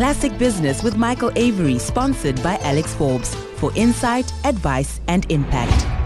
Classic Business with Michael Avery, sponsored by Alex Forbes for insight, advice, and impact.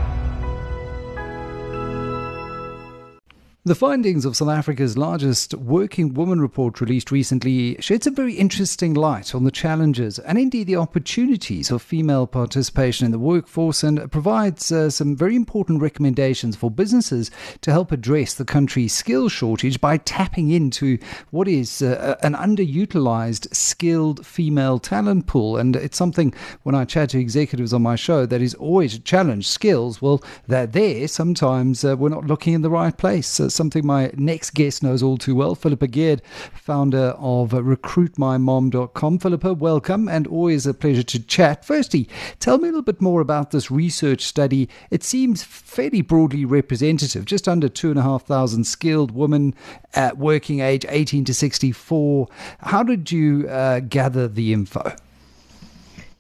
The findings of South Africa's largest working woman report released recently sheds a very interesting light on the challenges and indeed the opportunities of female participation in the workforce and provides uh, some very important recommendations for businesses to help address the country's skill shortage by tapping into what is uh, an underutilized skilled female talent pool. And it's something when I chat to executives on my show that is always a challenge. Skills, well, they're there. Sometimes uh, we're not looking in the right place something my next guest knows all too well. Philippa Geard, founder of recruitmymom.com. Philippa, welcome and always a pleasure to chat. Firstly, tell me a little bit more about this research study. It seems fairly broadly representative, just under 2,500 skilled women at working age 18 to 64. How did you uh, gather the info?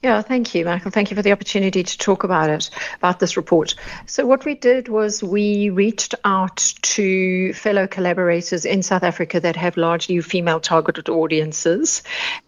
Yeah, thank you, Michael. Thank you for the opportunity to talk about it, about this report. So, what we did was we reached out to fellow collaborators in South Africa that have largely female targeted audiences,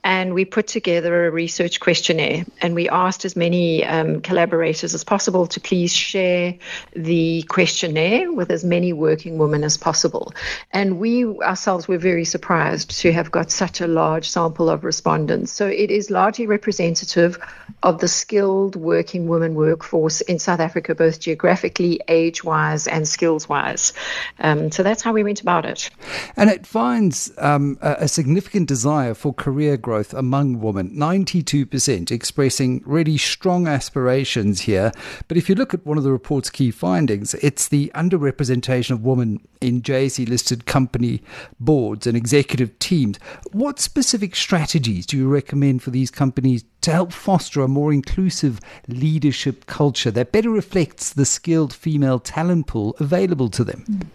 and we put together a research questionnaire. And we asked as many um, collaborators as possible to please share the questionnaire with as many working women as possible. And we ourselves were very surprised to have got such a large sample of respondents. So, it is largely representative of the skilled working women workforce in South Africa, both geographically, age wise, and skills wise. Um, so that's how we went about it. And it finds um, a, a, significant desire for career growth among women, 92% expressing really strong aspirations here. But if you look at one of the report's key findings, it's the underrepresentation of women in JSE listed company boards and executive teams. What specific strategies do you recommend for these companies to help foster a more inclusive leadership culture that better reflects the skilled female talent pool available to them?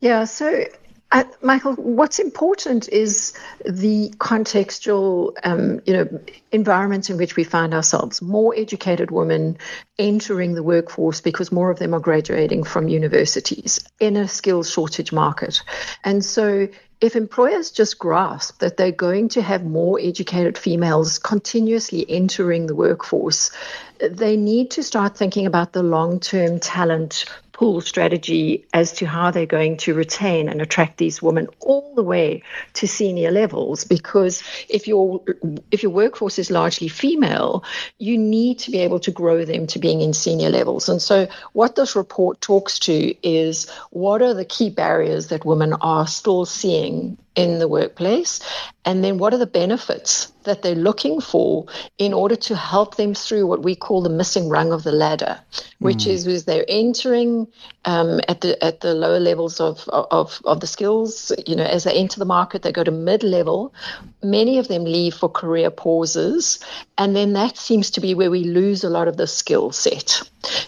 Yeah, so uh, Michael, what's important is the contextual, um, you know, environment in which we find ourselves. More educated women entering the workforce because more of them are graduating from universities in a skills shortage market, and so if employers just grasp that they're going to have more educated females continuously entering the workforce, they need to start thinking about the long term talent pool strategy as to how they're going to retain and attract these women all the way to senior levels because if your if your workforce is largely female you need to be able to grow them to being in senior levels. And so what this report talks to is what are the key barriers that women are still seeing in the workplace and then what are the benefits that they're looking for in order to help them through what we call the missing rung of the ladder, which mm. is, is they're entering um, at the at the lower levels of, of of the skills. You know, as they enter the market, they go to mid level. Many of them leave for career pauses, and then that seems to be where we lose a lot of the skill set.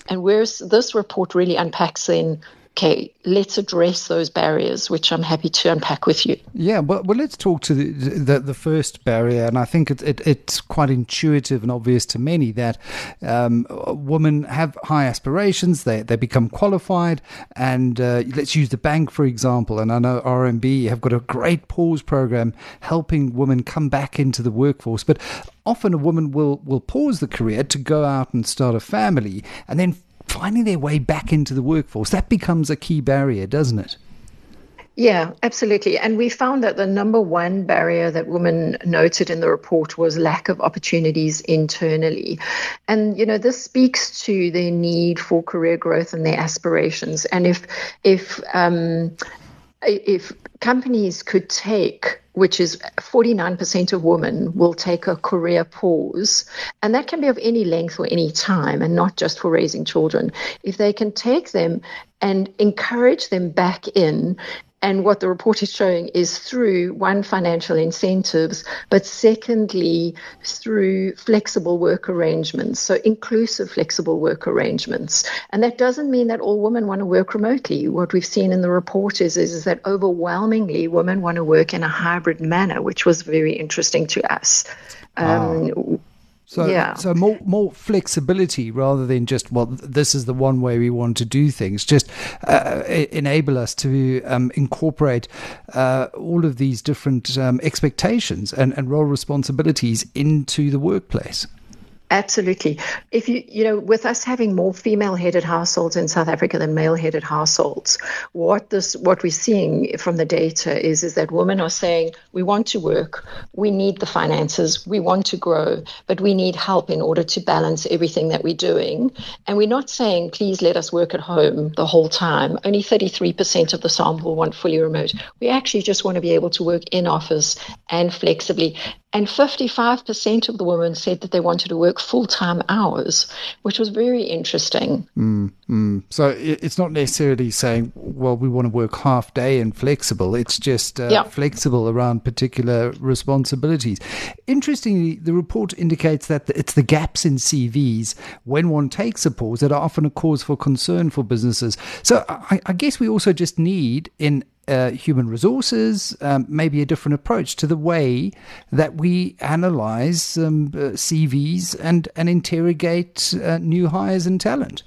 And whereas this report really unpacks then okay, let's address those barriers, which I'm happy to unpack with you. Yeah, well, well let's talk to the, the, the first barrier, and I think it, it, it's quite intuitive and obvious to many that um, women have high aspirations, they, they become qualified, and uh, let's use the bank, for example, and I know RMB have got a great pause program helping women come back into the workforce, but often a woman will, will pause the career to go out and start a family, and then finding their way back into the workforce, that becomes a key barrier, doesn't it? Yeah, absolutely. And we found that the number one barrier that women noted in the report was lack of opportunities internally. And, you know, this speaks to their need for career growth and their aspirations. And if, if, um, if companies could take which is 49% of women will take a career pause. And that can be of any length or any time and not just for raising children. If they can take them and encourage them back in and what the report is showing is through one, financial incentives, but secondly, through flexible work arrangements. So inclusive flexible work arrangements. And that doesn't mean that all women want to work remotely. What we've seen in the report is, is, is that overwhelmingly women want to work in a hybrid manner, which was very interesting to us. Um, So, yeah. so more more flexibility rather than just well, this is the one way we want to do things. Just uh, enable us to um, incorporate uh, all of these different um, expectations and, and role responsibilities into the workplace. Absolutely. If you, you know, with us having more female headed households in South Africa than male headed households, what this, what we're seeing from the data is, is that women are saying, we want to work, we need the finances, we want to grow, but we need help in order to balance everything that we're doing. And we're not saying, please let us work at home the whole time. Only 33% of the sample want fully remote. We actually just want to be able to work in office and flexibly. And 55% of the women said that they wanted to work full time hours, which was very interesting. Mm, mm. So it's not necessarily saying, well, we want to work half day and flexible. It's just uh, yeah. flexible around particular responsibilities. Interestingly, the report indicates that it's the gaps in CVs when one takes a pause that are often a cause for concern for businesses. So I, I guess we also just need in uh, human resources, um, maybe a different approach to the way that we analyze um, uh, CVs and, and interrogate uh, new hires and talent.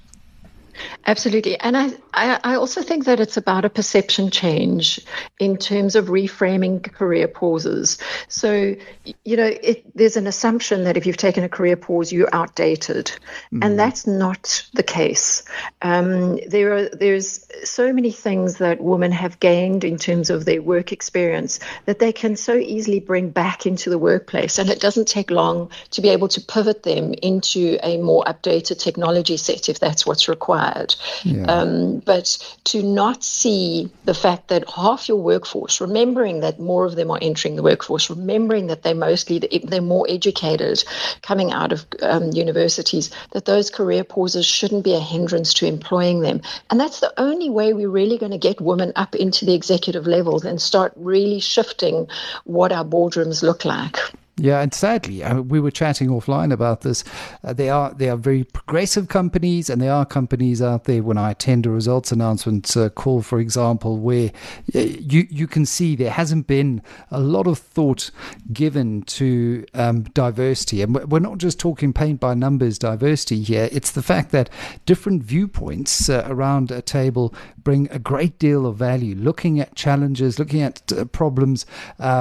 Absolutely. And I, I, I, also think that it's about a perception change in terms of reframing career pauses. So, you know, it, there's an assumption that if you've taken a career pause, you're outdated. Mm. And that's not the case. Um, there are, there's so many things that women have gained in terms of their work experience that they can so easily bring back into the workplace. And it doesn't take long to be able to pivot them into a more updated technology set if that's what's required Yeah. Um, but to not see the fact that half your workforce, remembering that more of them are entering the workforce, remembering that they're mostly they're more educated coming out of um, universities, that those career pauses shouldn't be a hindrance to employing them. And that's the only way we're really going to get women up into the executive levels and start really shifting what our boardrooms look like. Yeah, and sadly, uh, we were chatting offline about this. Uh, they are they are very progressive companies, and there are companies out there. When I attend a results announcement uh, call, for example, where uh, you you can see there hasn't been a lot of thought given to um, diversity, and we're not just talking paint by numbers diversity here. It's the fact that different viewpoints uh, around a table bring a great deal of value. Looking at challenges, looking at uh, problems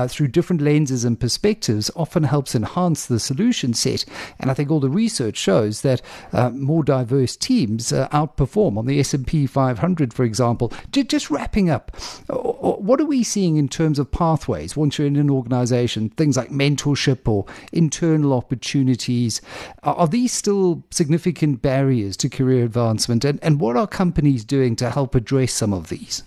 through different lenses and perspectives often helps enhance the solution set. And I think all the research shows that uh, more diverse teams uh, outperform on the S&P 500, for example. Just wrapping up, uh, uh, what are we seeing in terms of pathways once you're in an organization? Things like mentorship or internal opportunities. Are these still significant barriers to career advancement? And, and what are companies doing to help address some of these?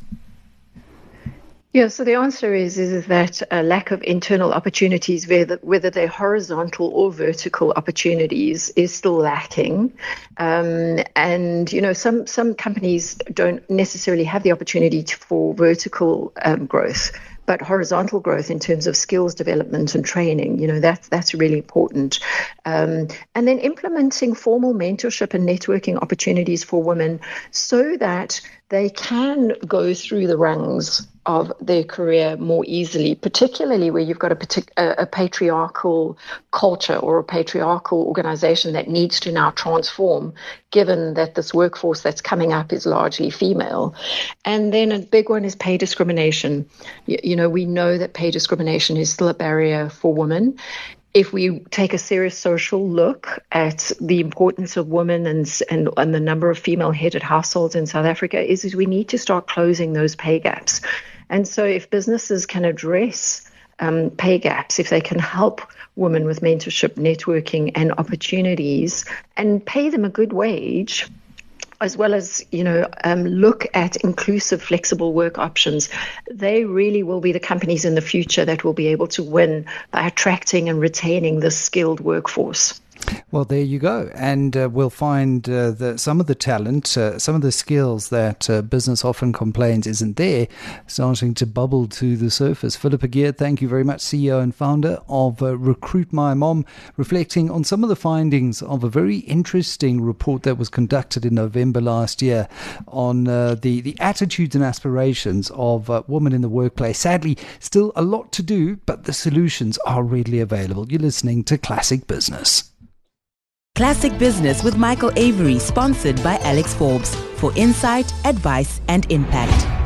Yeah, so the answer is is, that a lack of internal opportunities, whether whether they're horizontal or vertical opportunities, is still lacking. Um, and you know, some some companies don't necessarily have the opportunity to, for vertical um, growth but horizontal growth in terms of skills development and training, you know, that's that's really important. Um, and then implementing formal mentorship and networking opportunities for women so that they can go through the rungs of their career more easily, particularly where you've got a, a, patriarchal culture or a patriarchal organization that needs to now transform, given that this workforce that's coming up is largely female. And then a big one is pay discrimination. You, you know, we know that pay discrimination is still a barrier for women if we take a serious social look at the importance of women and, and, and the number of female headed households in South Africa, is, is we need to start closing those pay gaps. And so, if businesses can address um, pay gaps, if they can help women with mentorship, networking, and opportunities and pay them a good wage, as well as you know um, look at inclusive flexible work options. They really will be the companies in the future that will be able to win by attracting and retaining this skilled workforce well, there you go. And uh, we'll find uh, that some of the talent, uh, some of the skills that uh, business often complains isn't there, starting to bubble to the surface. Philippa Geard, thank you very much, CEO and founder of uh, Recruit My Mom, reflecting on some of the findings of a very interesting report that was conducted in November last year on uh, the, the attitudes and aspirations of women in the workplace. Sadly, still a lot to do, but the solutions are readily available. You're listening to Classic Business. Classic Business with Michael Avery, sponsored by Alex Forbes for insight, advice, and impact.